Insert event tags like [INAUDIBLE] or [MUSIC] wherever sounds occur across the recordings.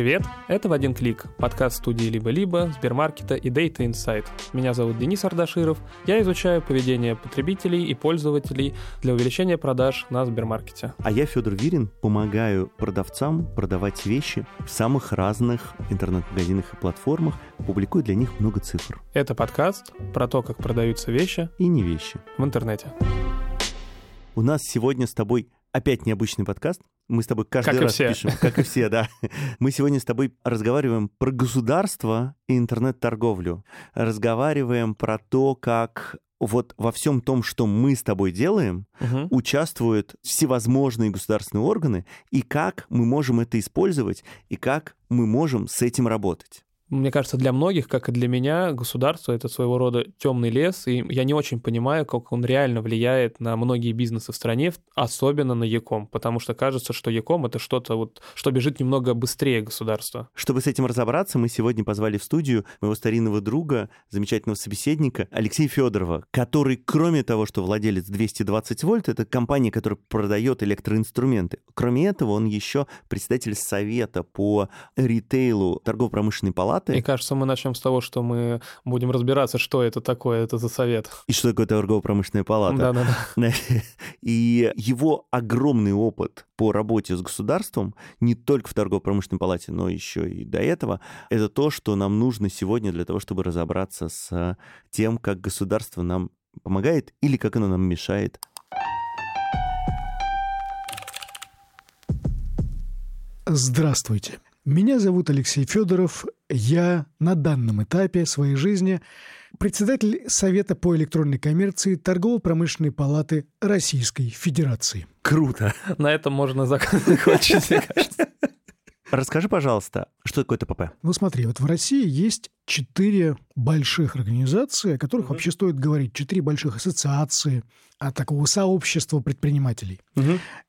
Привет, это «В один клик» — подкаст студии «Либо-либо», Сбермаркета и Data Insight. Меня зовут Денис Ардаширов. Я изучаю поведение потребителей и пользователей для увеличения продаж на Сбермаркете. А я, Федор Вирин, помогаю продавцам продавать вещи в самых разных интернет-магазинах и платформах, публикую для них много цифр. Это подкаст про то, как продаются вещи И не вещи. в интернете. У нас сегодня с тобой опять необычный подкаст. Мы с тобой каждый Как раз пишем, как и все, да. Мы сегодня с тобой разговариваем про государство и интернет-торговлю. Разговариваем про то, как вот во всем том, что мы с тобой делаем, Мгм. участвуют всевозможные государственные органы, и как мы можем это использовать, и как мы можем с этим работать. Мне кажется, для многих, как и для меня, государство — это своего рода темный лес, и я не очень понимаю, как он реально влияет на многие бизнесы в стране, особенно на Яком, потому что кажется, что Яком — это что-то, вот, что бежит немного быстрее государства. Чтобы с этим разобраться, мы сегодня позвали в студию моего старинного друга, замечательного собеседника Алексея Федорова, который, кроме того, что владелец 220 вольт, это компания, которая продает электроинструменты. Кроме этого, он еще председатель совета по ритейлу торгово-промышленной палаты. Мне кажется, мы начнем с того, что мы будем разбираться, что это такое, это за совет. И что такое торгово-промышленная палата? Да-да-да. [LAUGHS] И его огромный опыт по работе с государством, не только в торгово-промышленной палате, но еще и до этого, это то, что нам нужно сегодня для того, чтобы разобраться с тем, как государство нам помогает или как оно нам мешает. Здравствуйте. Меня зовут Алексей Федоров. Я на данном этапе своей жизни председатель Совета по электронной коммерции Торгово-промышленной палаты Российской Федерации. Круто. На этом можно [LAUGHS] закончить, мне кажется. Расскажи, пожалуйста, что такое ТПП? Ну смотри, вот в России есть четыре больших организации, о которых Мгм. вообще стоит говорить. Четыре больших ассоциации, а такого сообщества предпринимателей.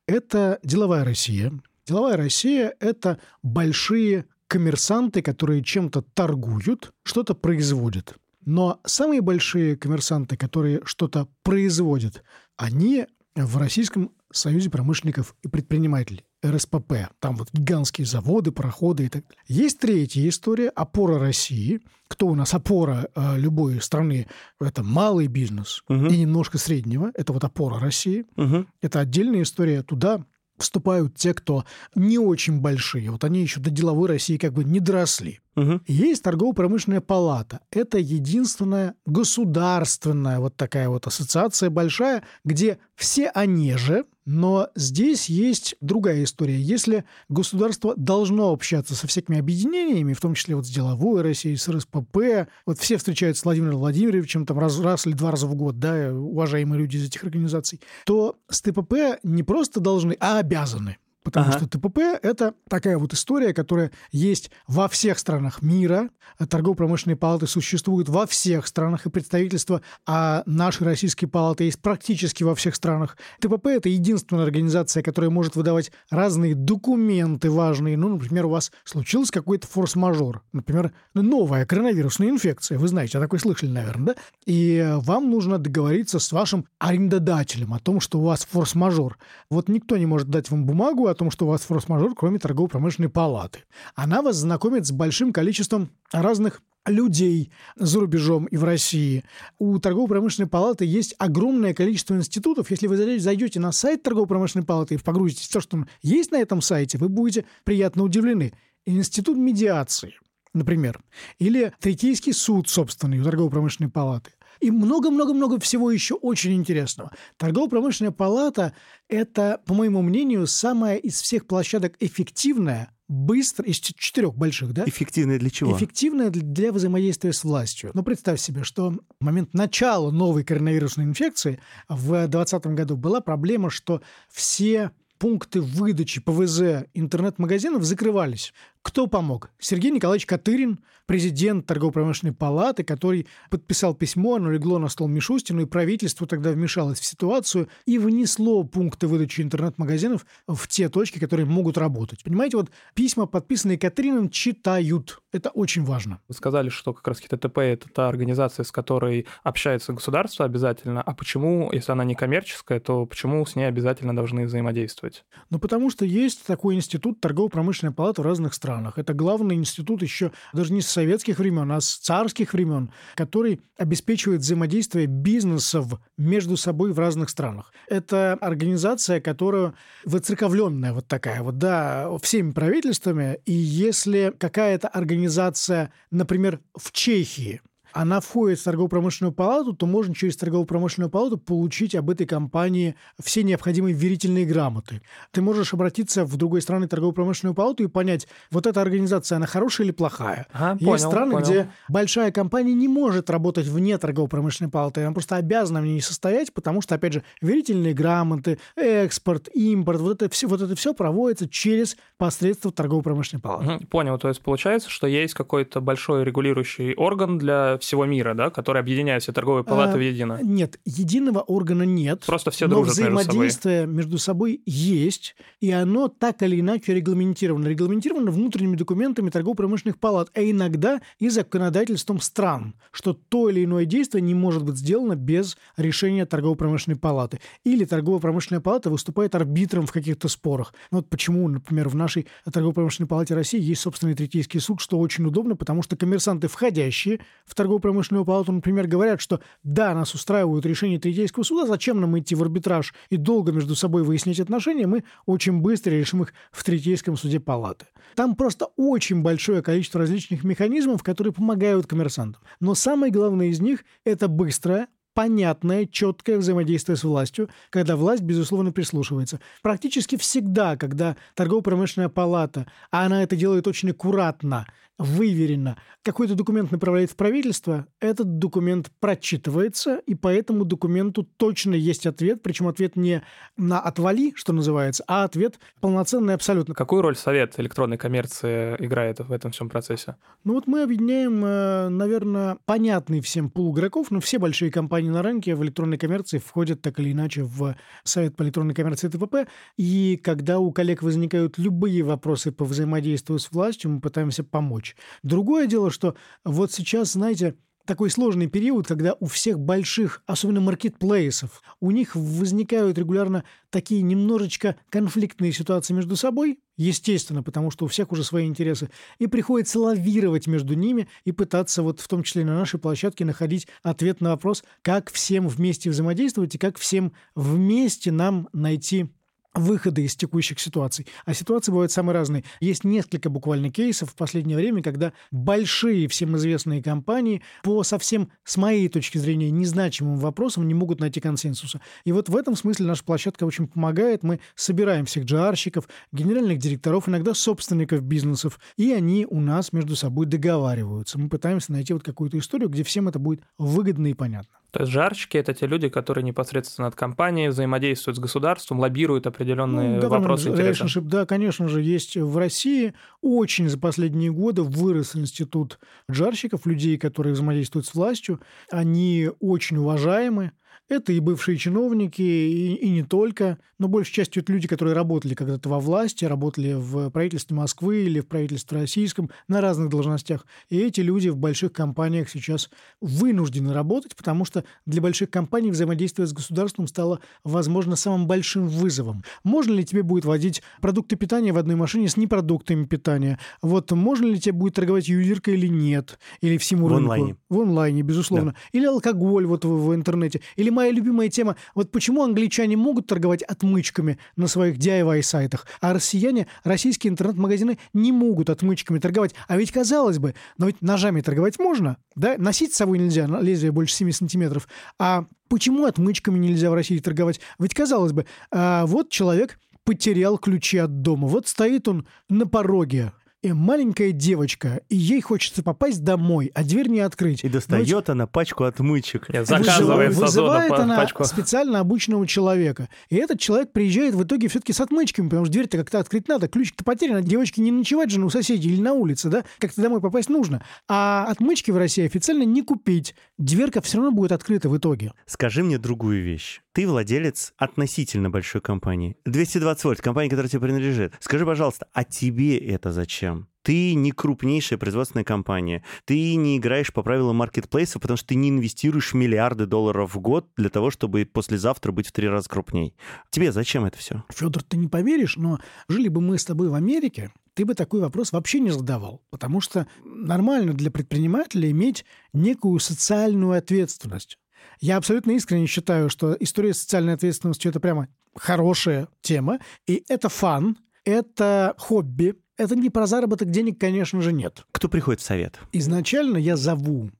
Это деловая Россия. Деловая Россия – это большие коммерсанты, которые чем-то торгуют, что-то производят. Но самые большие коммерсанты, которые что-то производят, они в Российском союзе промышленников и предпринимателей, РСПП. Там вот гигантские заводы, пароходы и так далее. Есть третья история – опора России. Кто у нас опора э, любой страны? Это малый бизнес Мгм. и немножко среднего. Это вот опора России. Мгм. Это отдельная история. Туда вступают те, кто не очень большие. Вот они еще до деловой России как бы не доросли. Мгм. Есть торгово-промышленная палата. Это единственная государственная вот такая вот ассоциация большая, где все они же, но здесь есть другая история. Если государство должно общаться со всякими объединениями, в том числе вот с деловой Россией, с РСПП, вот все встречаются с Владимиром Владимировичем там раз, раз или два раза в год, да, уважаемые люди из этих организаций, то с ТПП не просто должны, а обязаны. Потому Ага. что ТПП – это такая вот история, которая есть во всех странах мира. Торгово-промышленные палаты существуют во всех странах, и представительства а нашей российской палаты есть практически во всех странах. ТПП – это единственная организация, которая может выдавать разные документы важные. Ну, например, у вас случился какой-то форс-мажор. Например, новая коронавирусная инфекция. Вы знаете, о такой слышали, наверное, да? И вам нужно договориться с вашим арендодателем о том, что у вас форс-мажор. Вот никто не может дать вам бумагу о том, что у вас форс-мажор, кроме торгово-промышленной палаты. Она вас знакомит с большим количеством разных людей за рубежом и в России. У торгово-промышленной палаты есть огромное количество институтов. Если вы зайдете- на сайт торгово-промышленной палаты и погрузитесь в то, что есть на этом сайте, вы будете приятно удивлены. Институт медиации, например, или Третейский суд собственный у торгово-промышленной палаты. И много-много-много всего еще очень интересного. Торгово-промышленная палата – это, по моему мнению, самая из всех площадок эффективная, быстро, из четырех больших, да? Эффективное для чего? Эффективная для- взаимодействия с властью. Ну, представь себе, что в момент начала новой коронавирусной инфекции в 2020 году была проблема, что все пункты выдачи ПВЗ интернет-магазинов закрывались. Кто помог? Сергей Николаевич Катырин, президент торгово-промышленной палаты, который подписал письмо, оно легло на стол Мишустину, и правительство тогда вмешалось в ситуацию и внесло пункты выдачи интернет-магазинов в те точки, которые могут работать. Понимаете, вот письма, подписанные Катырином, читают. Это очень важно. Вы сказали, что как раз ТТП — это та организация, с которой общается государство обязательно. А почему, если она не коммерческая, то почему с ней обязательно должны взаимодействовать? Ну, потому что есть такой институт торгово-промышленной палаты в разных странах. Странах. Это главный институт еще даже не с советских времен, а с царских времен, который обеспечивает взаимодействие бизнесов между собой в разных странах. Это организация, которая выцерковленная вот такая вот, да, всеми правительствами. И если какая-то организация, например, в Чехии – она входит в торгово-промышленную палату, то можно через торгово-промышленную палату получить об этой компании все необходимые верительные грамоты. Ты можешь обратиться в другой страны торгово-промышленную палату и понять, вот эта организация, она хорошая или плохая. Ага, Есть понял, страны, понял. где большая компания не может работать вне торгово-промышленной палаты, она просто обязана в ней состоять, потому что, опять же, верительные грамоты, экспорт, импорт, вот это все, вот это все проводится через посредство торгово-промышленной палаты. Угу, понял, то есть получается, что есть какой-то большой регулирующий орган для всего мира, да, который объединяет все торговые палаты а, воедино? Нет, единого органа нет. Просто все дружат но взаимодействие между собой. между собой есть, и оно так или иначе регламентировано. Регламентировано внутренними документами торгово-промышленных палат, а иногда и законодательством стран, что то или иное действие не может быть сделано без решения торгово-промышленной палаты. Или торгово-промышленная палата выступает арбитром в каких-то спорах. Ну, вот почему, например, в нашей торгово-промышленной палате России есть собственный третейский суд, что очень удобно, потому что коммерсанты, входящие в торгово торгово-промышленную палату, например, говорят, что да, нас устраивают решения Третейского суда, зачем нам идти в арбитраж и долго между собой выяснять отношения, мы очень быстро решим их в Третейском суде палаты. Там просто очень большое количество различных механизмов, которые помогают коммерсантам. Но самое главное из них – это быстрое, понятное, четкое взаимодействие с властью, когда власть, безусловно, прислушивается. Практически всегда, когда торгово-промышленная палата, а она это делает очень аккуратно, выверено, какой-то документ направляет в правительство, этот документ прочитывается, и по этому документу точно есть ответ, причем ответ не на «отвали», что называется, а ответ полноценный абсолютно. Какую роль Совет электронной коммерции играет в этом всем процессе? Ну вот мы объединяем, э, наверное, понятный всем пул игроков, но все большие компании на рынке в электронной коммерции входят так или иначе в Совет по электронной коммерции ТПП, и когда у коллег возникают любые вопросы по взаимодействию с властью, мы пытаемся помочь. Другое дело, что вот сейчас, знаете, такой сложный период, когда у всех больших, особенно маркетплейсов, у них возникают регулярно такие немножечко конфликтные ситуации между собой, естественно, потому что у всех уже свои интересы, и приходится лавировать между ними и пытаться вот в том числе на нашей площадке находить ответ на вопрос, как всем вместе взаимодействовать и как всем вместе нам найти выходы из текущих ситуаций. А ситуации бывают самые разные. Есть несколько буквально кейсов в последнее время, когда большие всем известные компании по совсем, с моей точки зрения, незначимым вопросам не могут найти консенсуса. И вот в этом смысле наша площадка очень помогает. Мы собираем всех джарщиков, генеральных директоров, иногда собственников бизнесов, и они у нас между собой договариваются. Мы пытаемся найти вот какую-то историю, где всем это будет выгодно и понятно. То есть жарщики — это те люди, которые непосредственно над компанией взаимодействуют с государством, лоббируют определенные ну, вопросы интереса. Да, конечно же, есть в России. Очень за последние годы вырос институт жарщиков, людей, которые взаимодействуют с властью. Они очень уважаемы. Это и бывшие чиновники, и, и не только, но большей частью это люди, которые работали когда-то во власти, работали в правительстве Москвы или в правительстве российском на разных должностях. И эти люди в больших компаниях сейчас вынуждены работать, потому что для больших компаний взаимодействие с государством стало, возможно, самым большим вызовом. Можно ли тебе будет водить продукты питания в одной машине с непродуктами питания? Вот можно ли тебе будет торговать ювелиркой или нет? Или всему в рынку? онлайне. В онлайне, безусловно. Да. Или алкоголь вот в, в интернете. Или моя любимая тема. Вот почему англичане могут торговать отмычками на своих DIY-сайтах, а россияне, российские интернет-магазины не могут отмычками торговать. А ведь, казалось бы, но ведь ножами торговать можно, да? Носить с собой нельзя, лезвие больше 7 сантиметров. А почему отмычками нельзя в России торговать? Ведь, казалось бы, а вот человек потерял ключи от дома. Вот стоит он на пороге и маленькая девочка, и ей хочется попасть домой, а дверь не открыть. И достает Дочь... она пачку отмычек. Нет, заказывает Вызывает она пачку. специально обученного человека. И этот человек приезжает в итоге все-таки с отмычками, потому что дверь-то как-то открыть надо, ключик-то потерян, а девочке не ночевать же у соседей или на улице, да? Как-то домой попасть нужно. А отмычки в России официально не купить. Дверка все равно будет открыта в итоге. Скажи мне другую вещь. Ты владелец относительно большой компании. 220 вольт, компания, которая тебе принадлежит. Скажи, пожалуйста, а тебе это зачем? Ты не крупнейшая производственная компания. Ты не играешь по правилам маркетплейса, потому что ты не инвестируешь миллиарды долларов в год для того, чтобы послезавтра быть в три раза крупней. Тебе зачем это все? Федор, ты не поверишь, но жили бы мы с тобой в Америке, ты бы такой вопрос вообще не задавал. Потому что нормально для предпринимателя иметь некую социальную ответственность. Я абсолютно искренне считаю, что история социальной ответственности – это прямо хорошая тема, и это фан, это хобби, это не про заработок денег, конечно же, нет. Кто приходит в совет? Изначально я зову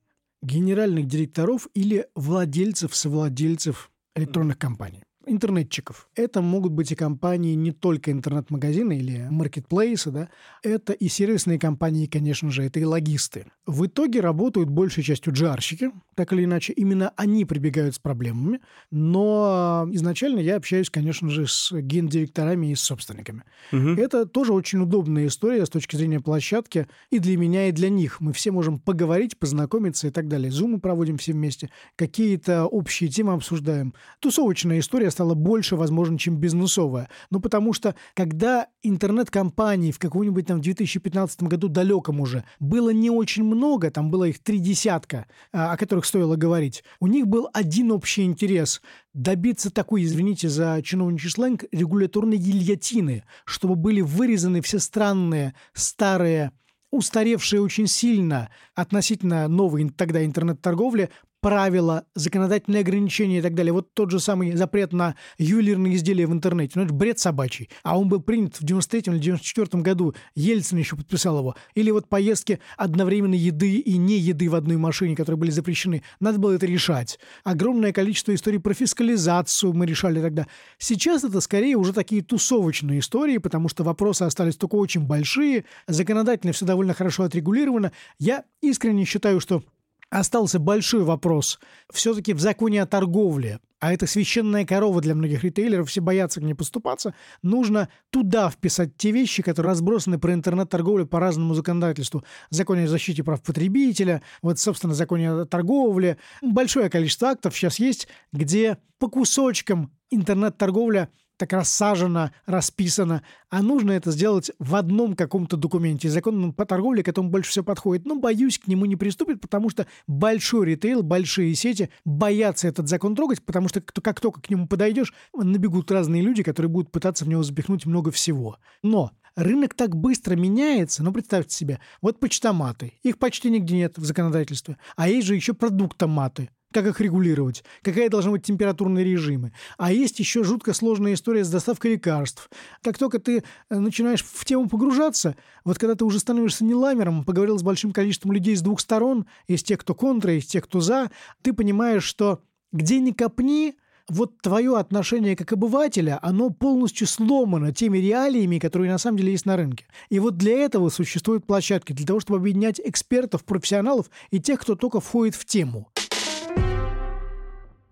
генеральных директоров или владельцев, совладельцев электронных компаний интернетчиков. Это могут быть и компании не только интернет-магазины или маркетплейсы, да, это и сервисные компании, конечно же, это и логисты. В итоге работают большей частью джарщики, так или иначе, именно они прибегают с проблемами, но изначально я общаюсь, конечно же, с гендиректорами и с собственниками. Угу. Это тоже очень удобная история с точки зрения площадки и для меня, и для них. Мы все можем поговорить, познакомиться и так далее. Зумы проводим все вместе, какие-то общие темы обсуждаем. Тусовочная история стала больше, возможно, чем бизнесовая. Ну, потому что, когда интернет-компаний в каком-нибудь там 2015 году далеком уже было не очень много, там было их три десятка, а, о которых стоило говорить, у них был один общий интерес – добиться такой, извините за чиновничий сленг, регуляторной гильотины, чтобы были вырезаны все странные, старые устаревшие очень сильно относительно новой тогда интернет-торговли правила, законодательные ограничения и так далее. Вот тот же самый запрет на ювелирные изделия в интернете. Ну, это бред собачий. А он был принят в 93 или 94 году. Ельцин еще подписал его. Или вот поездки одновременно еды и не еды в одной машине, которые были запрещены. Надо было это решать. Огромное количество историй про фискализацию мы решали тогда. Сейчас это скорее уже такие тусовочные истории, потому что вопросы остались только очень большие. Законодательно все довольно хорошо отрегулировано. Я искренне считаю, что остался большой вопрос. Все-таки в законе о торговле, а это священная корова для многих ритейлеров, все боятся к ней поступаться, нужно туда вписать те вещи, которые разбросаны про интернет-торговлю по разному законодательству. Законе о защите прав потребителя, вот, собственно, законе о торговле. Большое количество актов сейчас есть, где по кусочкам интернет-торговля так рассажено, расписано, а нужно это сделать в одном каком-то документе. Закон по торговле к этому больше всего подходит. Но, боюсь, к нему не приступит, потому что большой ритейл, большие сети боятся этот закон трогать, потому что как только к нему подойдешь, набегут разные люди, которые будут пытаться в него запихнуть много всего. Но рынок так быстро меняется, ну, представьте себе, вот почтоматы, их почти нигде нет в законодательстве, а есть же еще продуктоматы – как их регулировать, какая должна быть температурные режимы. А есть еще жутко сложная история с доставкой лекарств. Как только ты э, начинаешь в тему погружаться, вот когда ты уже становишься не ламером, поговорил с большим количеством людей с двух сторон, есть те, кто контра, есть те, кто за, ты понимаешь, что где ни копни, вот твое отношение как обывателя, оно полностью сломано теми реалиями, которые на самом деле есть на рынке. И вот для этого существуют площадки, для того, чтобы объединять экспертов, профессионалов и тех, кто только входит в тему.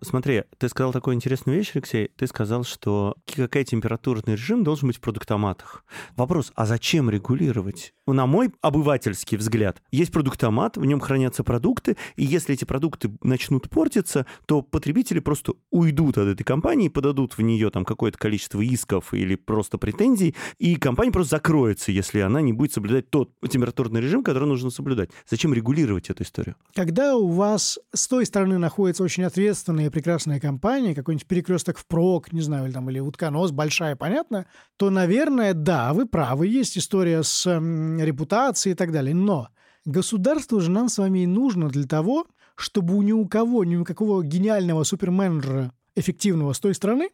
Смотри, ты сказал такую интересную вещь, Алексей. Ты сказал, что какая температурный режим должен быть в продуктоматах. Вопрос, а зачем регулировать? Ну, на мой обывательский взгляд, есть продуктомат, в нем хранятся продукты, и если эти продукты начнут портиться, то потребители просто уйдут от этой компании, подадут в нее там какое-то количество исков или просто претензий, и компания просто закроется, если она не будет соблюдать тот температурный режим, который нужно соблюдать. Зачем регулировать эту историю? Когда у вас с той стороны находится очень ответственные прекрасная компания, какой-нибудь перекресток впрок, не знаю, или там, или утконос, большая, понятно, то, наверное, да, вы правы, есть история с э, репутацией и так далее. Но государство же нам с вами и нужно для того, чтобы ни у кого, ни у какого гениального суперменеджера эффективного с той страны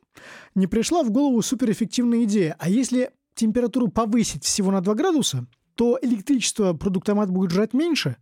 не пришла в голову суперэффективная идея. А если температуру повысить всего на 2 градуса, то электричество продуктомат будет жрать меньше,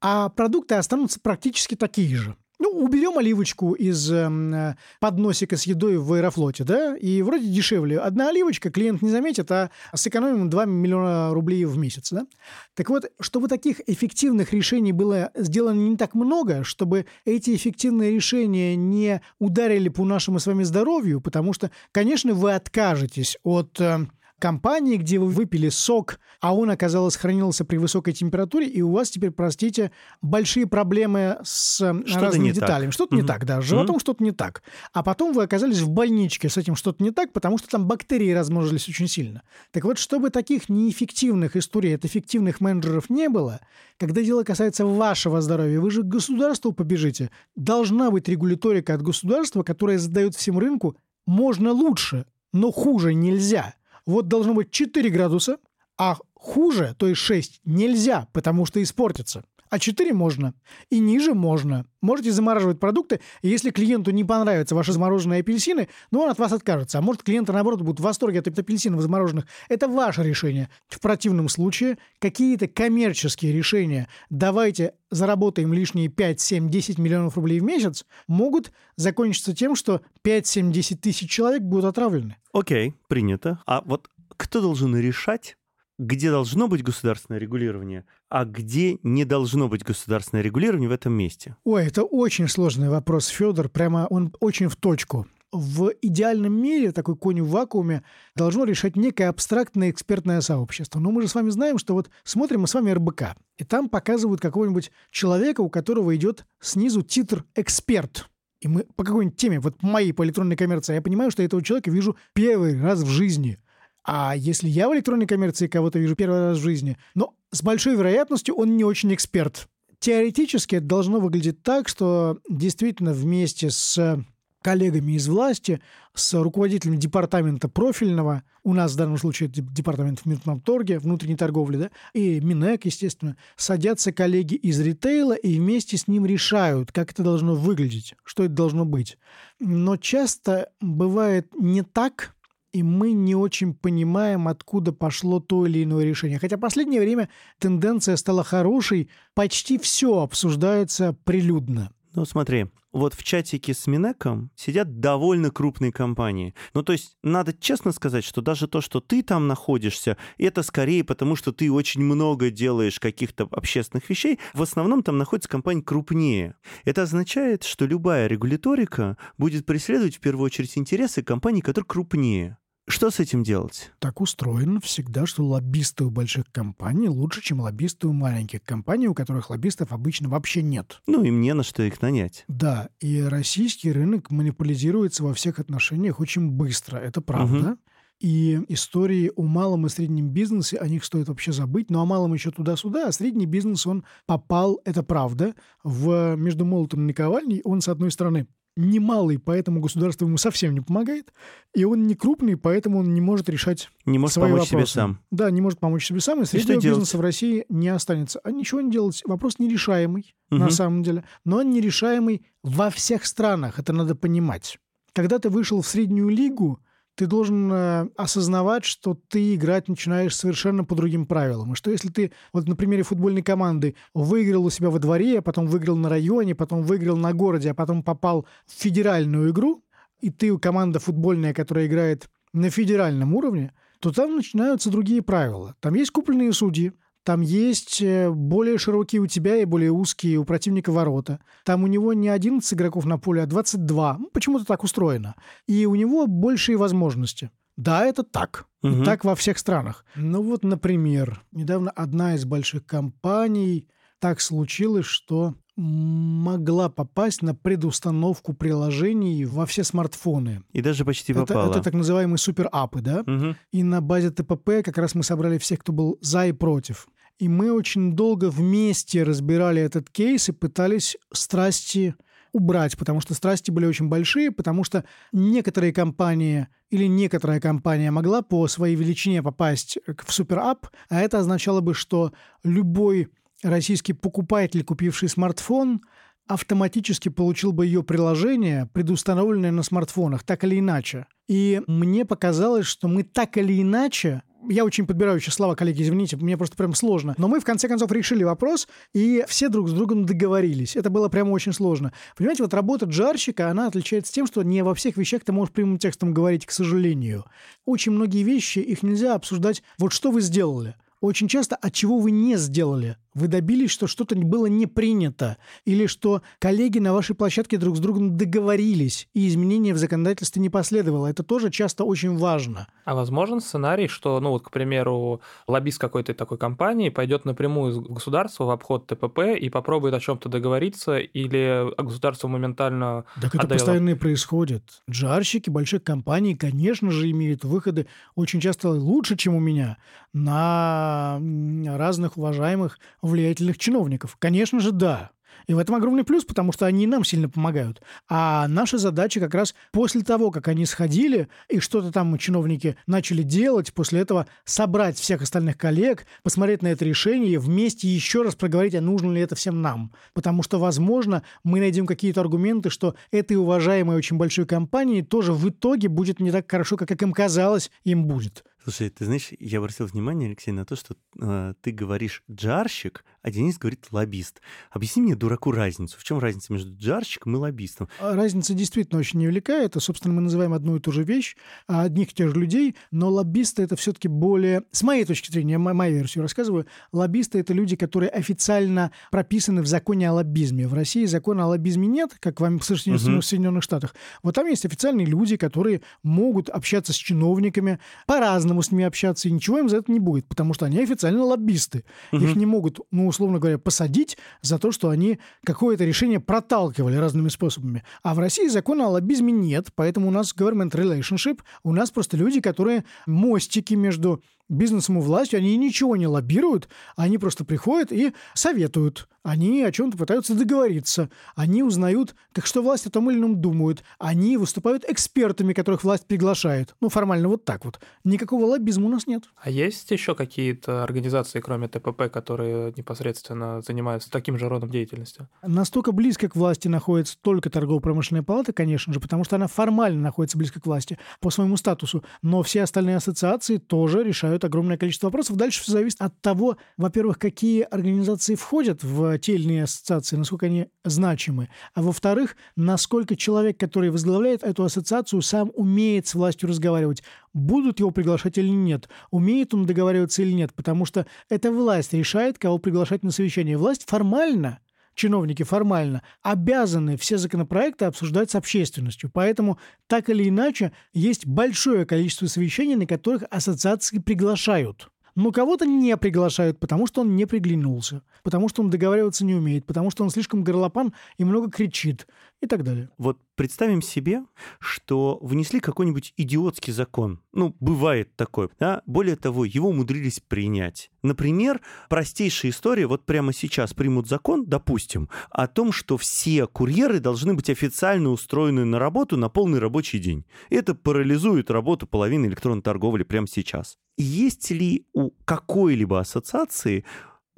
а продукты останутся практически такие же. Ну, уберем оливочку из э, подносика с едой в аэрофлоте, да, и вроде дешевле. Одна оливочка клиент не заметит, а сэкономим 2 миллиона рублей в месяц, да. Так вот, чтобы таких эффективных решений было сделано не так много, чтобы эти эффективные решения не ударили по нашему с вами здоровью, потому что, конечно, вы откажетесь от э, компании, где вы выпили сок, а он, оказалось, хранился при высокой температуре, и у вас теперь, простите, большие проблемы с э, что разными деталями. Что-то угу. не так, да, с животом угу. что-то не так. А потом вы оказались в больничке с этим что-то не так, потому что там бактерии размножились очень сильно. Так вот, чтобы таких неэффективных историй от эффективных менеджеров не было, когда дело касается вашего здоровья, вы же к государству побежите. Должна быть регуляторика от государства, которая задает всем рынку можно лучше, но хуже нельзя. Вот должно быть 4 градуса, а хуже, то есть 6, нельзя, потому что испортится. А 4 можно. И ниже можно. Можете замораживать продукты, если клиенту не понравятся ваши замороженные апельсины, ну, он от вас откажется. А может, клиенты, наоборот, будут в восторге от апельсинов замороженных. Это ваше решение. В противном случае какие-то коммерческие решения, давайте заработаем лишние 5, 7, 10 миллионов рублей в месяц, могут закончиться тем, что 5, 7, 10 тысяч человек будут отравлены. Окей, принято. А вот кто должен решать, где должно быть государственное регулирование, а где не должно быть государственное регулирование в этом месте? Ой, это очень сложный вопрос, Федор. Прямо он очень в точку. В идеальном мире такой конь в вакууме должно решать некое абстрактное экспертное сообщество. Но мы же с вами знаем, что вот смотрим мы с вами РБК, и там показывают какого-нибудь человека, у которого идет снизу титр «эксперт». И мы по какой-нибудь теме, вот моей по электронной коммерции, я понимаю, что этого человека вижу первый раз в жизни – а если я в электронной коммерции кого-то вижу первый раз в жизни, но с большой вероятностью он не очень эксперт. Теоретически это должно выглядеть так, что действительно вместе с коллегами из власти, с руководителем департамента профильного, у нас в данном случае это департамент в Минпромторге, внутренней торговли, да, и Минэк, естественно, садятся коллеги из ритейла и вместе с ним решают, как это должно выглядеть, что это должно быть. Но часто бывает не так, и мы не очень понимаем, откуда пошло то или иное решение. Хотя в последнее время тенденция стала хорошей, почти все обсуждается прилюдно. Ну, смотри, вот в чатике с Минеком сидят довольно крупные компании. Ну, то есть, надо честно сказать, что даже то, что ты там находишься, это скорее потому, что ты очень много делаешь каких-то общественных вещей. В основном там находятся компании крупнее. Это означает, что любая регуляторика будет преследовать в первую очередь интересы компаний, которые крупнее. Что с этим делать? Так устроено всегда, что лоббисты у больших компаний лучше, чем лоббисты у маленьких компаний, у которых лоббистов обычно вообще нет. Ну, им не на что их нанять. Да, и российский рынок манипулизируется во всех отношениях очень быстро, это правда. Угу. И истории о малом и среднем бизнесе, о них стоит вообще забыть. Но о малом еще туда-сюда, а средний бизнес, он попал, это правда, в между молотом и наковальней. Он, с одной стороны, не малый, поэтому государство ему совсем не помогает, и он не крупный, поэтому он не может решать Не может свои помочь вопросы. себе сам. Да, не может помочь себе сам, и среднего бизнеса в России не останется. А ничего не делать. Вопрос нерешаемый, угу. на самом деле. Но он нерешаемый во всех странах, это надо понимать. Когда ты вышел в среднюю лигу, ты должен э, осознавать, что ты играть начинаешь совершенно по другим правилам. И что если ты, вот на примере футбольной команды, выиграл у себя во дворе, а потом выиграл на районе, потом выиграл на городе, а потом попал в федеральную игру, и ты команда футбольная, которая играет на федеральном уровне, то там начинаются другие правила. Там есть купленные судьи, там есть э, более широкие у тебя и более узкие у противника ворота. Там у него не 11 игроков на поле, а 22. Ну, почему-то так устроено. И у него большие возможности. Да, это так. Угу. И так во всех странах. Ну вот, например, недавно одна из больших компаний так случилось, что могла попасть на предустановку приложений во все смартфоны. И даже почти это, попала. Это так называемые суперапы, да? Угу. И на базе ТПП как раз мы собрали всех, кто был за и против. И мы очень долго вместе разбирали этот кейс и пытались страсти убрать, потому что страсти были очень большие, потому что некоторые компании или некоторая компания могла по своей величине попасть в суперап, а это означало бы, что любой российский покупатель, купивший смартфон, автоматически получил бы ее приложение, предустановленное на смартфонах, так или иначе. И мне показалось, что мы так или иначе я очень подбираю сейчас слова, коллеги, извините, мне просто прям сложно. Но мы в конце концов решили вопрос, и все друг с другом договорились. Это было прямо очень сложно. Понимаете, вот работа джарщика, она отличается тем, что не во всех вещах ты можешь прямым текстом говорить, к сожалению. Очень многие вещи, их нельзя обсуждать, вот что вы сделали. Очень часто, от чего вы не сделали вы добились, что что-то было не принято, или что коллеги на вашей площадке друг с другом договорились, и изменения в законодательстве не последовало. Это тоже часто очень важно. А возможен сценарий, что, ну вот, к примеру, лоббист какой-то такой компании пойдет напрямую из государства в обход ТПП и попробует о чем-то договориться, или государство моментально Так это отдает... постоянно и происходит. Джарщики больших компаний, конечно же, имеют выходы очень часто лучше, чем у меня, на разных уважаемых влиятельных чиновников? Конечно же, да. И в этом огромный плюс, потому что они нам сильно помогают. А наша задача как раз после того, как они сходили, и что-то там чиновники начали делать, после этого собрать всех остальных коллег, посмотреть на это решение и вместе еще раз проговорить, а нужно ли это всем нам. Потому что, возможно, мы найдем какие-то аргументы, что этой уважаемой очень большой компании тоже в итоге будет не так хорошо, как им казалось, им будет. Слушай, ты знаешь, я обратил внимание, Алексей, на то, что э, ты говоришь джарщик, а Денис говорит лоббист. Объясни мне, дураку, разницу. В чем разница между джарщиком и лоббистом? А, разница действительно очень невелика. Это, собственно, мы называем одну и ту же вещь, а, одних и тех же людей, но лоббисты это все-таки более... С моей точки зрения, я мою версию рассказываю, лоббисты это люди, которые официально прописаны в законе о лоббизме. В России закона о лоббизме нет, как в Соединенных, Штатах. Вот там есть официальные люди, которые могут общаться с чиновниками по-разному с ними общаться, и ничего им за это не будет, потому что они официально лоббисты. Их не могут, ну, условно говоря, посадить за то, что они какое-то решение проталкивали разными способами. А в России закона о лоббизме нет, поэтому у нас government relationship, у нас просто люди, которые мостики между бизнесом и властью, они ничего не лоббируют, они просто приходят и советуют. Они о чем-то пытаются договориться. Они узнают, как что власть о том или ином думают. Они выступают экспертами, которых власть приглашает. Ну, формально вот так вот. Никакого лоббизма у нас нет. А есть еще какие-то организации, кроме ТПП, которые непосредственно занимаются таким же родом деятельности? Настолько близко к власти находится только торгово-промышленная палата, конечно же, потому что она формально находится близко к власти по своему статусу. Но все остальные ассоциации тоже решают огромное количество вопросов. Дальше все зависит от того, во-первых, какие организации входят в те или иные ассоциации, насколько они значимы, а во-вторых, насколько человек, который возглавляет эту ассоциацию, сам умеет с властью разговаривать, будут его приглашать или нет, умеет он договариваться или нет, потому что эта власть решает, кого приглашать на совещание. Власть формально чиновники формально обязаны все законопроекты обсуждать с общественностью. Поэтому, так или иначе, есть большое количество совещаний, на которых ассоциации приглашают. Но кого-то не приглашают, потому что он не приглянулся, потому что он договариваться не умеет, потому что он слишком горлопан и много кричит и так далее. Вот представим себе, что внесли какой-нибудь идиотский закон. Ну, бывает такое. Да? Более того, его умудрились принять. Например, простейшая история, вот прямо сейчас примут закон, допустим, о том, что все курьеры должны быть официально устроены на работу на полный рабочий день. Это парализует работу половины электронной торговли прямо сейчас. Есть ли у какой-либо ассоциации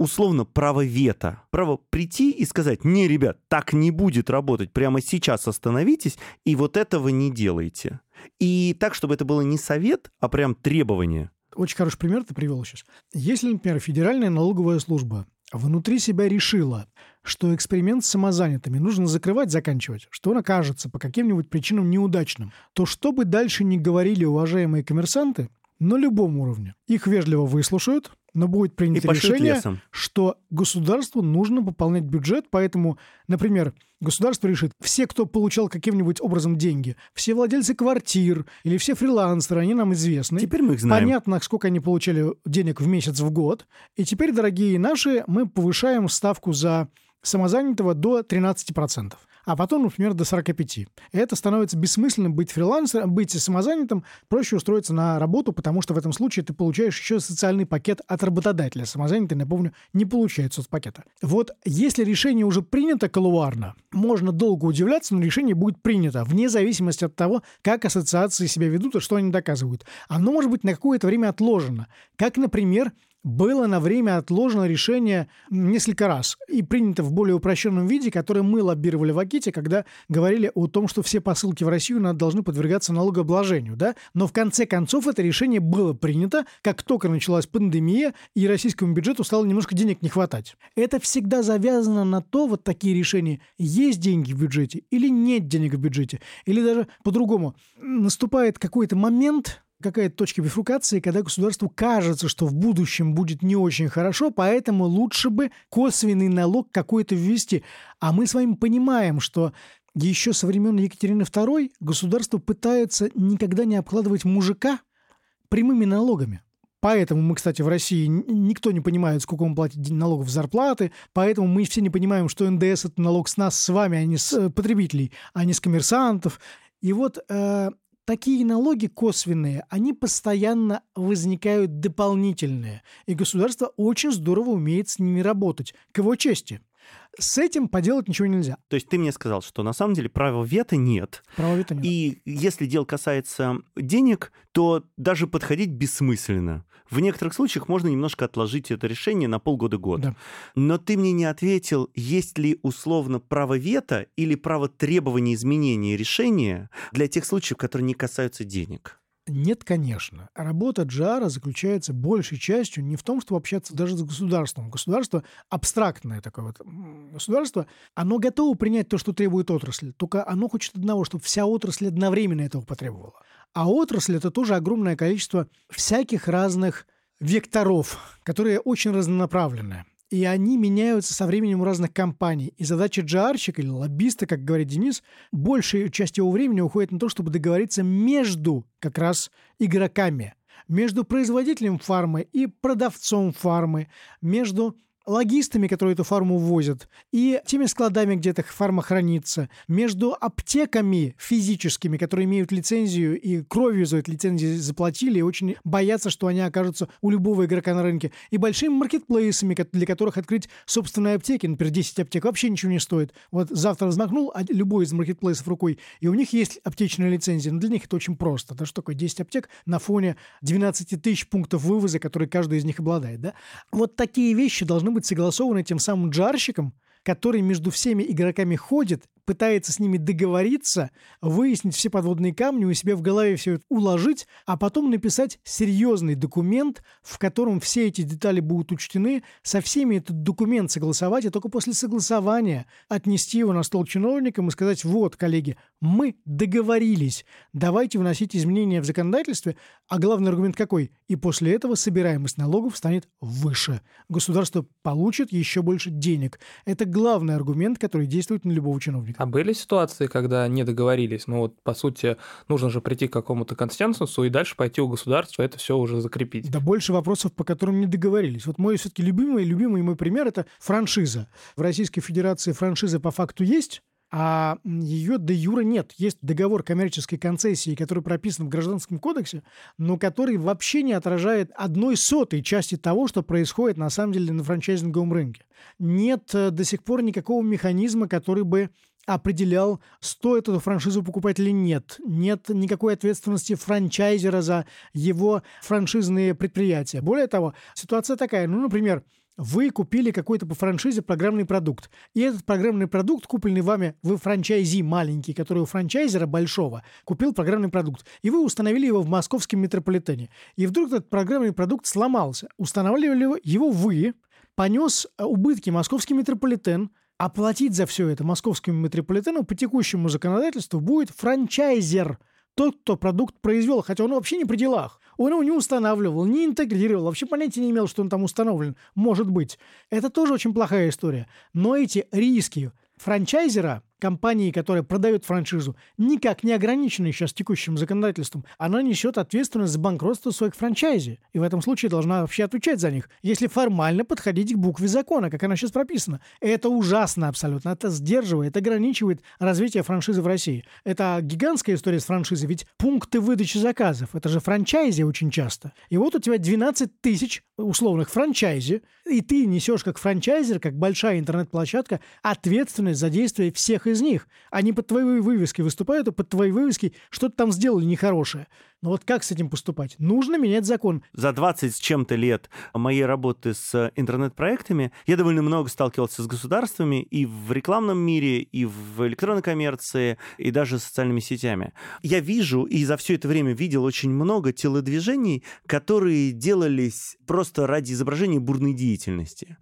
условно право вето, право прийти и сказать, не, ребят, так не будет работать, прямо сейчас остановитесь и вот этого не делайте. И так, чтобы это было не совет, а прям требование. Очень хороший пример ты привел сейчас. Если, например, Федеральная налоговая служба внутри себя решила, что эксперимент с самозанятыми нужно закрывать, заканчивать, что он окажется по каким-нибудь причинам неудачным, то что бы дальше ни говорили уважаемые коммерсанты, на любом уровне. Их вежливо выслушают, но будет принято решение, лесом. что государству нужно пополнять бюджет, поэтому, например, государство решит, все, кто получал каким-нибудь образом деньги, все владельцы квартир или все фрилансеры, они нам известны. Теперь мы их знаем. Понятно, сколько они получали денег в месяц, в год. И теперь, дорогие наши, мы повышаем ставку за самозанятого до 13% а потом, например, до 45. И это становится бессмысленным быть фрилансером, быть самозанятым, проще устроиться на работу, потому что в этом случае ты получаешь еще социальный пакет от работодателя. Самозанятый, напомню, не получает соцпакета. Вот если решение уже принято колуарно, можно долго удивляться, но решение будет принято, вне зависимости от того, как ассоциации себя ведут и что они доказывают. Оно может быть на какое-то время отложено. Как, например, было на время отложено решение несколько раз и принято в более упрощенном виде, которое мы лоббировали в Аките, когда говорили о том, что все посылки в Россию должны подвергаться налогообложению. Да? Но в конце концов это решение было принято, как только началась пандемия, и российскому бюджету стало немножко денег не хватать. Это всегда завязано на то, вот такие решения, есть деньги в бюджете или нет денег в бюджете. Или даже по-другому, наступает какой-то момент, какая-то точка бифрукации, когда государству кажется, что в будущем будет не очень хорошо, поэтому лучше бы косвенный налог какой-то ввести. А мы с вами понимаем, что еще со времен Екатерины II государство пытается никогда не обкладывать мужика прямыми налогами. Поэтому мы, кстати, в России никто не понимает, сколько он платит налогов зарплаты, поэтому мы все не понимаем, что НДС — это налог с нас, с вами, а не с э, потребителей, а не с коммерсантов. И вот э, такие налоги косвенные, они постоянно возникают дополнительные, и государство очень здорово умеет с ними работать, к его чести. С этим поделать ничего нельзя. То есть ты мне сказал, что на самом деле права вето нет. Права вето нет. И если дело касается денег, то даже подходить бессмысленно. В некоторых случаях можно немножко отложить это решение на полгода-год. Да. Но ты мне не ответил, есть ли условно право вето или право требования изменения решения для тех случаев, которые не касаются денег. Нет, конечно. Работа Джара заключается большей частью не в том, чтобы общаться даже с государством. Государство абстрактное такое вот государство, оно готово принять то, что требует отрасль, только оно хочет одного, чтобы вся отрасль одновременно этого потребовала. А отрасль — это тоже огромное количество всяких разных векторов, которые очень разнонаправленные. И они меняются со временем у разных компаний. И задача джарщика или лоббиста, как говорит Денис, большая часть его времени уходит на то, чтобы договориться между как раз игроками. Между производителем фармы и продавцом фармы, между логистами, которые эту фарму возят, и теми складами, где эта фарма хранится, между аптеками физическими, которые имеют лицензию и кровью за эту лицензию заплатили и очень боятся, что они окажутся у любого игрока на рынке, и большими маркетплейсами, для которых открыть собственные аптеки, например, 10 аптек вообще ничего не стоит. Вот завтра взмахнул любой из маркетплейсов рукой, и у них есть аптечная лицензия, но для них это очень просто. Это что такое 10 аптек на фоне 12 тысяч пунктов вывоза, которые каждый из них обладает. Да? Вот такие вещи должны быть согласованы тем самым джарщиком, который между всеми игроками ходит, пытается с ними договориться, выяснить все подводные камни, у себя в голове все это уложить, а потом написать серьезный документ, в котором все эти детали будут учтены, со всеми этот документ согласовать, и только после согласования отнести его на стол чиновникам и сказать, вот, коллеги, мы договорились, давайте вносить изменения в законодательстве, а главный аргумент какой? И после этого собираемость налогов станет выше. Государство получит еще больше денег. Это главный аргумент, который действует на любого чиновника. А были ситуации, когда не договорились? Ну вот, по сути, нужно же прийти к какому-то консенсусу и дальше пойти у государства это все уже закрепить. Да больше вопросов, по которым не договорились. Вот мой все-таки любимый, любимый мой пример – это франшиза. В Российской Федерации франшиза по факту есть, а ее де юра нет. Есть договор коммерческой концессии, который прописан в Гражданском кодексе, но который вообще не отражает одной сотой части того, что происходит на самом деле на франчайзинговом рынке. Нет э, до сих пор никакого механизма, который бы определял, стоит эту франшизу покупать или нет. Нет никакой ответственности франчайзера за его франшизные предприятия. Более того, ситуация такая, ну, например, вы купили какой-то по франшизе программный продукт. И этот программный продукт, купленный вами в франчайзи маленький, который у франчайзера большого, купил программный продукт. И вы установили его в московском метрополитене. И вдруг этот программный продукт сломался. Устанавливали его вы, понес убытки московский метрополитен, Оплатить за все это московскому метрополитену по текущему законодательству будет франчайзер, тот, кто продукт произвел, хотя он вообще не при делах. Он его не устанавливал, не интегрировал, вообще понятия не имел, что он там установлен. Может быть. Это тоже очень плохая история. Но эти риски франчайзера компании, которая продает франшизу, никак не ограничена сейчас текущим законодательством, она несет ответственность за банкротство своих франчайзи. И в этом случае должна вообще отвечать за них, если формально подходить к букве закона, как она сейчас прописана. Это ужасно абсолютно. Это сдерживает, ограничивает развитие франшизы в России. Это гигантская история с франшизой, ведь пункты выдачи заказов, это же франчайзи очень часто. И вот у тебя 12 тысяч условных франчайзи, и ты несешь как франчайзер, как большая интернет-площадка, ответственность за действия всех из них. Они под твоей вывеской выступают, а под твоей вывеской что-то там сделали нехорошее. Но вот как с этим поступать? Нужно менять закон. За 20 с чем-то лет моей работы с интернет-проектами я довольно много сталкивался с государствами и в рекламном мире, и в электронной коммерции, и даже с социальными сетями. Я вижу, и за все это время видел очень много телодвижений, которые делались просто ради изображения бурной деятельности.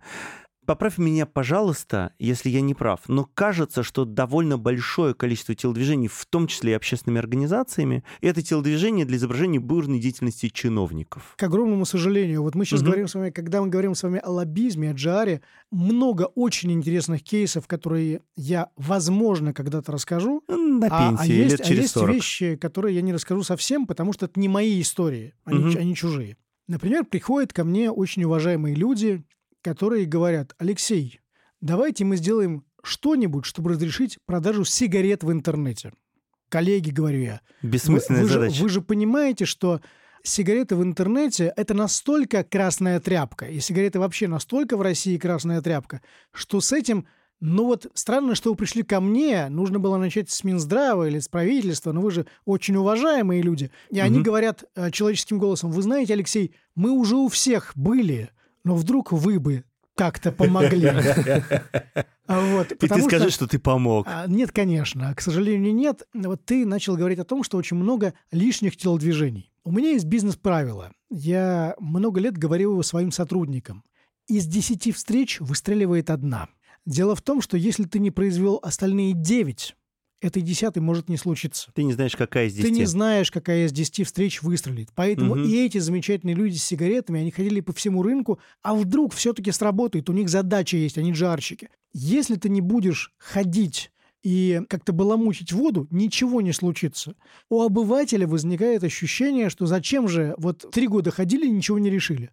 Поправь меня, пожалуйста, если я не прав, но кажется, что довольно большое количество телодвижений, в том числе и общественными организациями, это телодвижение для изображения бурной деятельности чиновников. К огромному сожалению, вот мы сейчас угу. говорим с вами, когда мы говорим с вами о лоббизме, о джаре, много очень интересных кейсов, которые я, возможно, когда-то расскажу. На пенсии, а, а есть, лет через а есть вещи, которые я не расскажу совсем, потому что это не мои истории, они, угу. они чужие. Например, приходят ко мне очень уважаемые люди, которые говорят, Алексей, давайте мы сделаем что-нибудь, чтобы разрешить продажу сигарет в интернете. Коллеги, говорю я. Бессмысленная вы, вы задача. Же, вы же понимаете, что сигареты в интернете – это настолько красная тряпка, и сигареты вообще настолько в России красная тряпка, что с этим ну вот странно, что вы пришли ко мне. Нужно было начать с Минздрава или с правительства, но вы же очень уважаемые люди. И угу. они говорят э, человеческим голосом, вы знаете, Алексей, мы уже у всех были, но вдруг вы бы как-то помогли. [LAUGHS] Вот, и ты скажи, что, что ты помог. А, нет, конечно. К сожалению, нет. Вот ты начал говорить о том, что очень много лишних телодвижений. У меня есть бизнес-правило. Я много лет говорил его своим сотрудникам. Из десяти встреч выстреливает одна. Дело в том, что если ты не произвел остальные девять, этой десятой может не случиться. Ты не знаешь, какая из десяти. Ты не знаешь, какая из десяти встреч выстрелит. Поэтому угу. и эти замечательные люди с сигаретами, они ходили по всему рынку, а вдруг все-таки сработает, у них задача есть, они джарщики. Если ты не будешь ходить и как-то баламутить воду, ничего не случится. У обывателя возникает ощущение, что зачем же вот три года ходили и ничего не решили,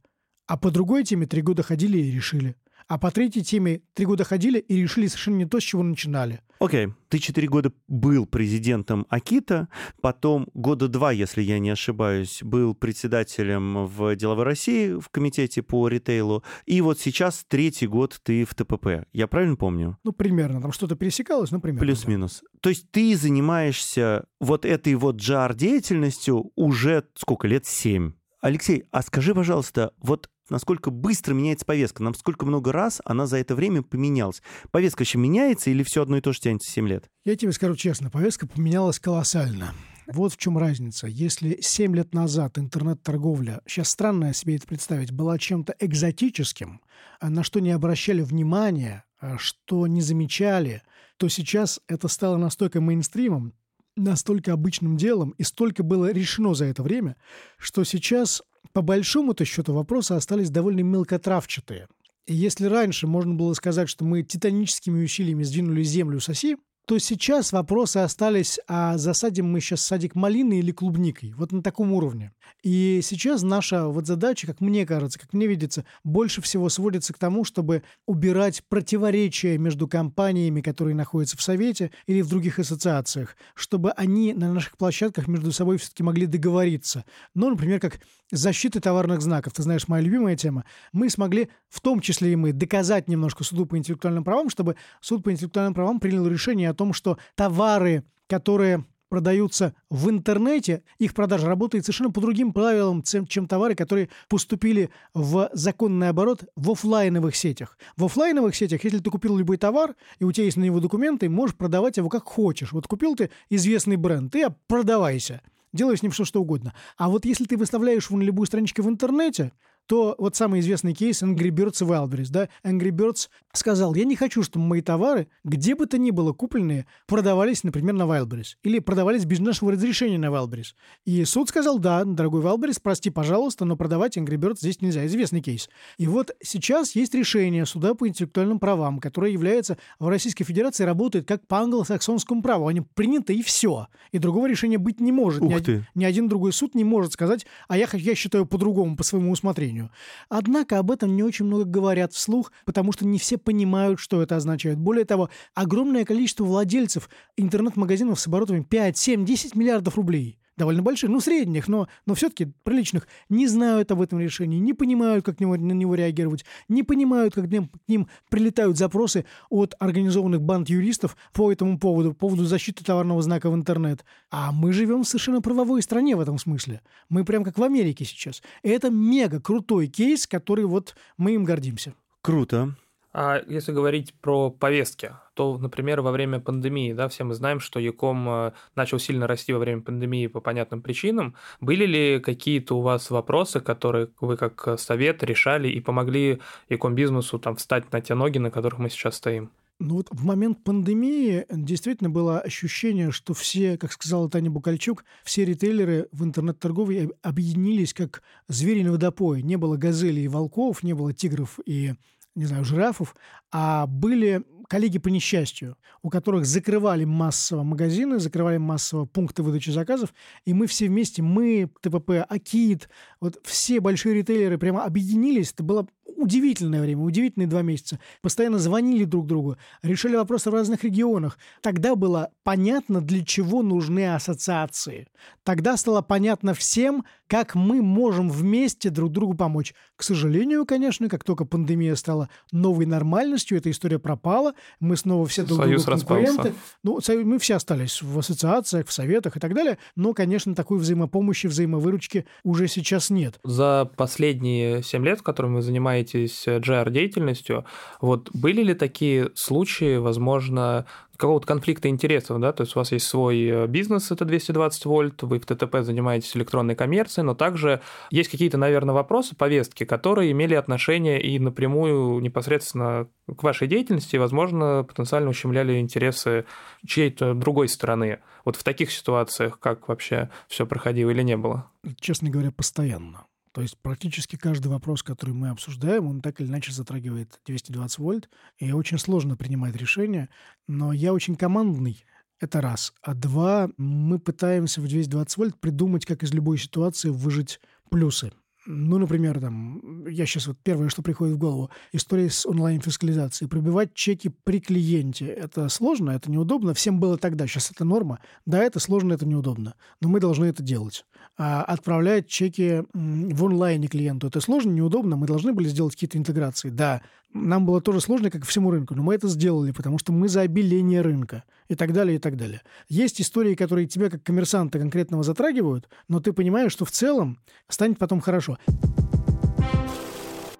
а по другой теме три года ходили и решили. А по третьей теме три года ходили и решили совершенно не то, с чего начинали. Окей, okay. ты четыре года был президентом Акита, потом года два, если я не ошибаюсь, был председателем в Деловой России в комитете по ритейлу, и вот сейчас третий год ты в ТПП. Я правильно помню? Ну, примерно. Там что-то пересекалось, ну, примерно. Плюс-минус. Да. То есть ты занимаешься вот этой вот джар-деятельностью уже сколько лет? Семь. Алексей, а скажи, пожалуйста, вот насколько быстро меняется повестка, насколько много раз она за это время поменялась. Повестка еще меняется или все одно и то же тянется 7 лет? Я тебе скажу честно, повестка поменялась колоссально. Вот в чем разница. Если 7 лет назад интернет-торговля, сейчас странно себе это представить, была чем-то экзотическим, а на что не обращали внимания, а что не замечали, то сейчас это стало настолько мейнстримом, настолько обычным делом, и столько было решено за это время, что сейчас по большому-то счету вопросы остались довольно мелкотравчатые. И если раньше можно было сказать, что мы титаническими усилиями сдвинули землю с оси, то сейчас вопросы остались, а засадим мы сейчас садик малиной или клубникой. Вот на таком уровне. И сейчас наша вот задача, как мне кажется, как мне видится, больше всего сводится к тому, чтобы убирать противоречия между компаниями, которые находятся в Совете или в других ассоциациях, чтобы они на наших площадках между собой все-таки могли договориться. Ну, например, как защиты товарных знаков. Ты знаешь, моя любимая тема. Мы смогли, в том числе и мы, доказать немножко суду по интеллектуальным правам, чтобы суд по интеллектуальным правам принял решение о том, что товары, которые продаются в интернете, их продажа работает совершенно по другим правилам, чем товары, которые поступили в законный оборот в офлайновых сетях. В офлайновых сетях, если ты купил любой товар, и у тебя есть на него документы, можешь продавать его как хочешь. Вот купил ты известный бренд, ты продавайся делай с ним все что угодно. А вот если ты выставляешь его на любую страничку в интернете, то вот самый известный кейс Angry Birds и Wildberries, да, Angry Birds сказал, я не хочу, чтобы мои товары, где бы то ни было купленные, продавались, например, на Wildberries или продавались без нашего разрешения на Wildberries. И суд сказал, да, дорогой Wildberries, прости, пожалуйста, но продавать Angry Birds здесь нельзя. Известный кейс. И вот сейчас есть решение суда по интеллектуальным правам, которое является в Российской Федерации, работает как по англосаксонскому праву. Они приняты и все. И другого решения быть не может. Ух ни, ты. Один, ни один другой суд не может сказать, а я, я считаю по-другому, по своему усмотрению сожалению. Однако об этом не очень много говорят вслух, потому что не все понимают, что это означает. Более того, огромное количество владельцев интернет-магазинов с оборотами 5, 7, 10 миллиардов рублей – довольно больших, ну, средних, но, но все-таки приличных, не знают об этом решении, не понимают, как на него реагировать, не понимают, как к ним, к ним прилетают запросы от организованных банд юристов по этому поводу, по поводу защиты товарного знака в интернет. А мы живем в совершенно правовой стране в этом смысле. Мы прям как в Америке сейчас. Это мега крутой кейс, который вот мы им гордимся. Круто. А если говорить про повестки, то, например, во время пандемии, да, все мы знаем, что Яком э, начал сильно расти во время пандемии по понятным причинам. Были ли какие-то у вас вопросы, которые вы как совет решали и помогли Яком бизнесу там встать на те ноги, на которых мы сейчас стоим? Ну вот в момент пандемии действительно было ощущение, что все, как сказала Таня Букальчук, все ритейлеры в интернет-торговле объединились как звери на водопое. Не было газелей и волков, не было тигров и не знаю, жирафов, а были коллеги по несчастью, у которых закрывали массово магазины, закрывали массово пункты выдачи заказов, и мы все вместе, мы, ТПП, Акит, вот все большие ритейлеры прямо объединились. Это было удивительное время, удивительные два месяца. Постоянно звонили друг другу, решили вопросы в разных регионах. Тогда было понятно, для чего нужны ассоциации. Тогда стало понятно всем, как мы можем вместе друг другу помочь. К сожалению, конечно, как только пандемия стала новой нормальностью, эта история пропала, мы снова все друг Союз другу конкуренты. распался. Ну, мы все остались в ассоциациях, в советах и так далее, но, конечно, такой взаимопомощи, взаимовыручки уже сейчас нет. За последние 7 лет, в котором вы занимаетесь GR-деятельностью, вот были ли такие случаи, возможно, какого-то конфликта интересов, да, то есть у вас есть свой э, бизнес, это 220 вольт, вы в ТТП занимаетесь электронной коммерцией, но также есть какие-то, наверное, вопросы, повестки, которые имели отношение и напрямую непосредственно к вашей деятельности, возможно, потенциально ущемляли интересы чьей-то другой стороны. Вот в таких ситуациях как вообще все проходило или не было? Честно говоря, постоянно. То есть практически каждый вопрос, который мы обсуждаем, он так или иначе затрагивает 220 вольт, и очень сложно принимать решения, но я очень командный, это раз. А два, мы пытаемся в 220 вольт придумать, как из любой ситуации выжить плюсы. Ну, например, там, я сейчас вот первое, что приходит в голову, история с онлайн-фискализацией. Пробивать чеки при клиенте. Это сложно, это неудобно. Всем было тогда, сейчас это норма. Да, это сложно, это неудобно. Но мы должны это делать. А отправлять чеки в онлайне клиенту. Это сложно, неудобно. Мы должны были сделать какие-то интеграции. Да, нам было тоже сложно, как и всему рынку, но мы это сделали, потому что мы за обеление рынка и так далее, и так далее. Есть истории, которые тебя как коммерсанта конкретного затрагивают, но ты понимаешь, что в целом станет потом хорошо.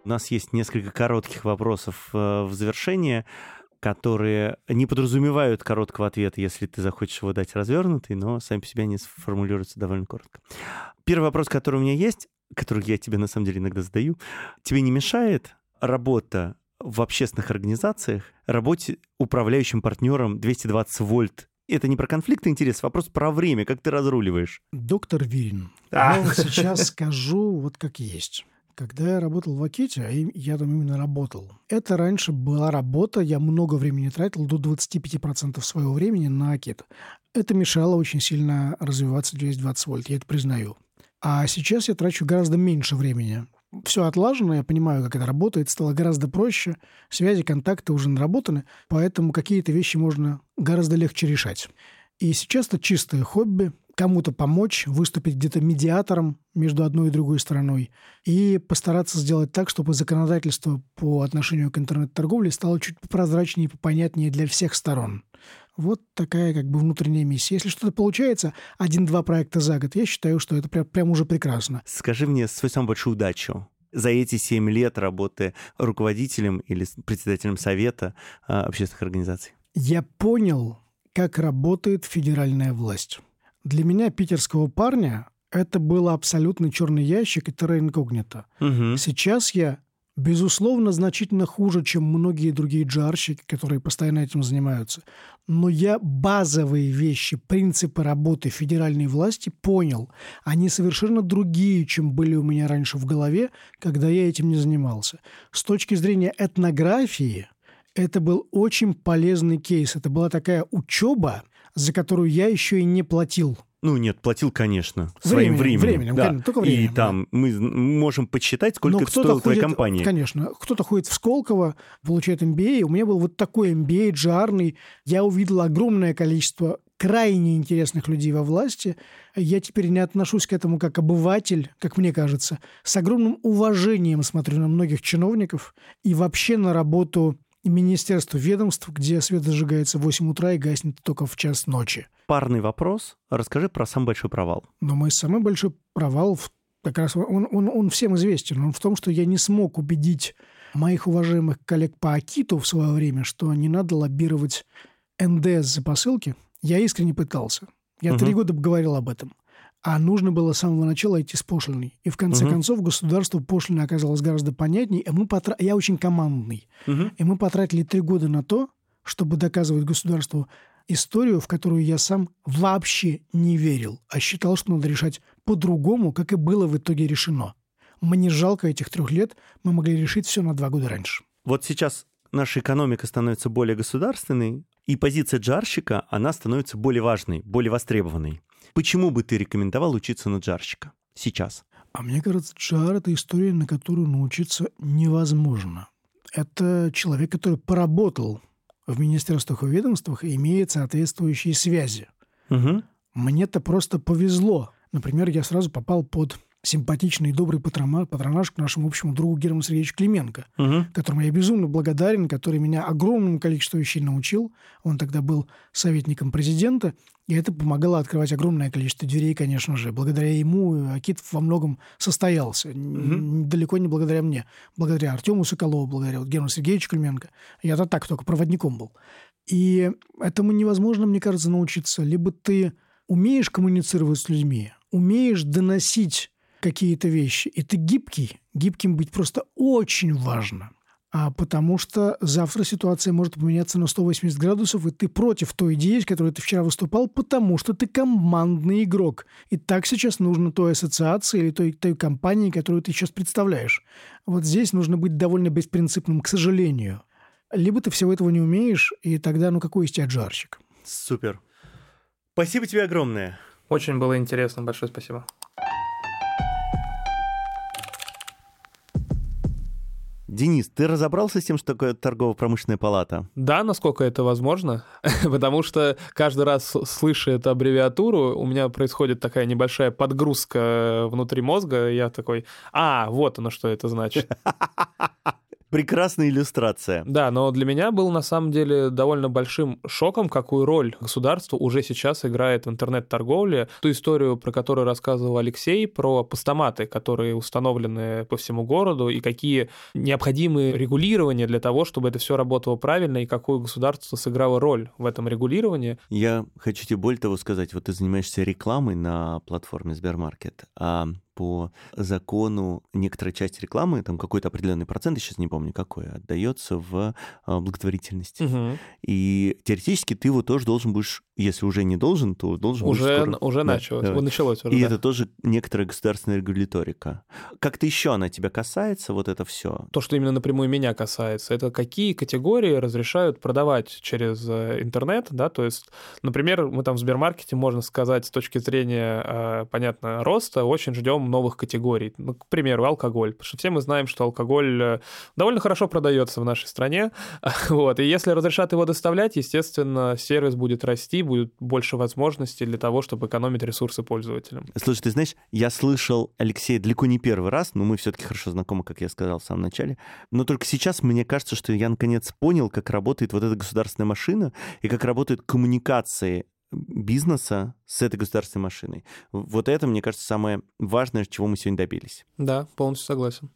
У нас есть несколько коротких вопросов э, в завершение, которые не подразумевают короткого ответа, если ты захочешь его дать развернутый, но сами по себе они сформулируются довольно коротко. Первый вопрос, который у меня есть, который я тебе на самом деле иногда задаю, тебе не мешает работа в общественных организациях работе управляющим партнером 220 вольт? Это не про конфликт интересов, а просто про время, как ты разруливаешь. Доктор Вирин, А. я вам сейчас скажу вот как есть. Когда я работал в Аките, а я там именно работал, это раньше была работа, я много времени тратил, до 25% своего времени на Акит. Это мешало очень сильно развиваться 220 вольт, я это признаю. А сейчас я трачу гораздо меньше времени. Все отлажено, я понимаю, как это работает, стало гораздо проще, связи, контакты уже наработаны, поэтому какие-то вещи можно гораздо легче решать. И сейчас это чистое хобби, кому-то помочь, выступить где-то медиатором между одной и другой стороной и постараться сделать так, чтобы законодательство по отношению к интернет-торговле стало чуть прозрачнее и попонятнее для всех сторон. Вот такая как бы внутренняя миссия. Если что-то получается, один-два проекта за год, я считаю, что это прям, прям уже прекрасно. Скажи мне свою самую большую удачу за эти 7 лет работы руководителем или председателем совета а, общественных организаций. Я понял, как работает федеральная власть. Для меня, питерского парня, это было абсолютно черный ящик и терра инкогнито. Мгм. Сейчас я, безусловно, значительно хуже, чем многие другие джарщики, которые постоянно этим занимаются. Но я базовые вещи, принципы работы федеральной власти понял. Они совершенно другие, чем были у меня раньше в голове, когда я этим не занимался. С точки зрения этнографии, это был очень полезный кейс. Это была такая учеба, за которую я еще и не платил. Ну нет, платил, конечно, своим Временем, временем. временем, да. конечно, только И временем, там мы з- можем подсчитать, сколько это стоило твоей компании. Конечно. Кто-то ходит в Сколково, получает MBA. У меня был вот такой MBA, джарный. Я увидел огромное количество крайне интересных людей во власти. Я теперь не отношусь к этому как обыватель, как мне кажется. С огромным уважением смотрю на многих чиновников и вообще на работу министерств, ведомств, где свет зажигается в 8 утра и гаснет только в час ночи. Парный вопрос. Расскажи про самый большой провал. Но мой самый большой провал в- как раз он, он, он всем известен. Он в том, что я не смог убедить моих уважаемых коллег по Акиту в свое время, что не надо лоббировать НДС за посылки. Я искренне пытался. Я Мгм. три года говорил об этом. А нужно было с самого начала идти с пошлиной. И в конце Мгм. концов государству пошлина оказалась гораздо понятнее. И мы потра... Я очень командный. И мы потратили три года на то, чтобы доказывать государству историю, в которую я сам вообще не верил, а считал, что надо решать по-другому, как и было в итоге решено. Мне жалко этих трех лет, мы могли решить все на два года раньше. Вот сейчас наша экономика становится более государственной, и позиция джарщика, она становится более важной, более востребованной. Почему бы ты рекомендовал учиться на джарщика сейчас? А мне кажется, джар — это история, на которую научиться невозможно. Это человек, который поработал в министерствах и ведомствах и имеет соответствующие связи. Угу. Мне-то просто повезло. Например, я сразу попал под симпатичный и добрый патронаж к нашему общему другу Герману Сергеевичу Клименко, Угу. которому я безумно благодарен, который меня огромному количеству вещей научил. Он тогда был советником президента, и это помогало открывать огромное количество дверей, конечно же. Благодаря ему Акит во многом состоялся. Н- Далеко не благодаря мне. Благодаря Артему Соколову, благодаря вот Герману Сергеевичу Клименко. Я-то так только проводником был. И этому невозможно, мне кажется, научиться. Либо ты умеешь коммуницировать с людьми, умеешь доносить какие-то вещи, и ты гибкий. Гибким быть просто очень важно. А потому что завтра ситуация может поменяться на 180 градусов, и ты против той идеи, с которой ты вчера выступал, потому что ты командный игрок. И так сейчас нужно той ассоциации или той, той компании, которую ты сейчас представляешь. Вот здесь нужно быть довольно беспринципным, к сожалению. Либо ты всего этого не умеешь, и тогда, ну какой из тебя джарщик? Супер. Спасибо тебе огромное. Очень было интересно, большое спасибо. Денис, ты разобрался с тем, что такое торгово-промышленная палата? Да, насколько это возможно, [LAUGHS] потому что каждый раз, слыша эту аббревиатуру, у меня происходит такая небольшая подгрузка внутри мозга, я такой, а, вот оно что это значит. [LAUGHS] Прекрасная иллюстрация. Да, но для меня был на самом деле довольно большим шоком, какую роль государство уже сейчас играет в интернет-торговле. Ту историю, про которую рассказывал Алексей, про постаматы, которые установлены по всему городу, и какие необходимые регулирования для того, чтобы это все работало правильно, и какую государство сыграло роль в этом регулировании. Я хочу тебе более того сказать, вот ты занимаешься рекламой на платформе Сбермаркет, а по закону некоторая часть рекламы, там какой-то определенный процент, я сейчас не помню какой, отдается в а, благотворительность. Мгм. И теоретически ты его тоже должен будешь, если уже не должен, то должен Уже, скоро. уже Да, началось, давай. началось уже. И да. это тоже некоторая государственная регуляторика. Как-то еще она тебя касается, вот это все. То, что именно напрямую меня касается, это какие категории разрешают продавать через э, интернет, да, то есть, например, мы там в Сбермаркете, можно сказать, с точки зрения, э, понятно, роста, очень ждем новых категорий. Ну, к примеру, алкоголь, потому что все мы знаем, что алкоголь э, довольно хорошо продается в нашей стране, [LAUGHS] вот, и если разрешат его доставлять, естественно, сервис будет расти, будет больше возможностей для того, чтобы экономить ресурсы пользователям. Слушай, ты знаешь, я слышал Алексея далеко не первый раз, но мы все-таки хорошо знакомы, как я сказал в самом начале. Но только сейчас мне кажется, что я наконец понял, как работает вот эта государственная машина и как работают коммуникации бизнеса с этой государственной машиной. Вот это, мне кажется, самое важное, чего мы сегодня добились. Да, полностью согласен.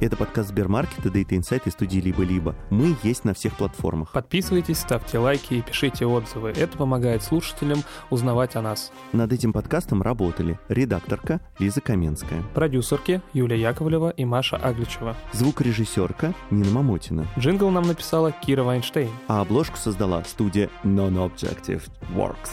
Это подкаст Сбермаркета, Data Insight и студии «Либо-либо». Мы есть на всех платформах. Подписывайтесь, ставьте лайки и пишите отзывы. Это помогает слушателям узнавать о нас. Над этим подкастом работали редакторка Лиза Каменская, Продюсерки Юлия Яковлева и Маша Агличева. звукорежиссерка Нина Мамотина, Джингл нам написала Кира Вайнштейн. а обложку создала студия Non-Objective Works.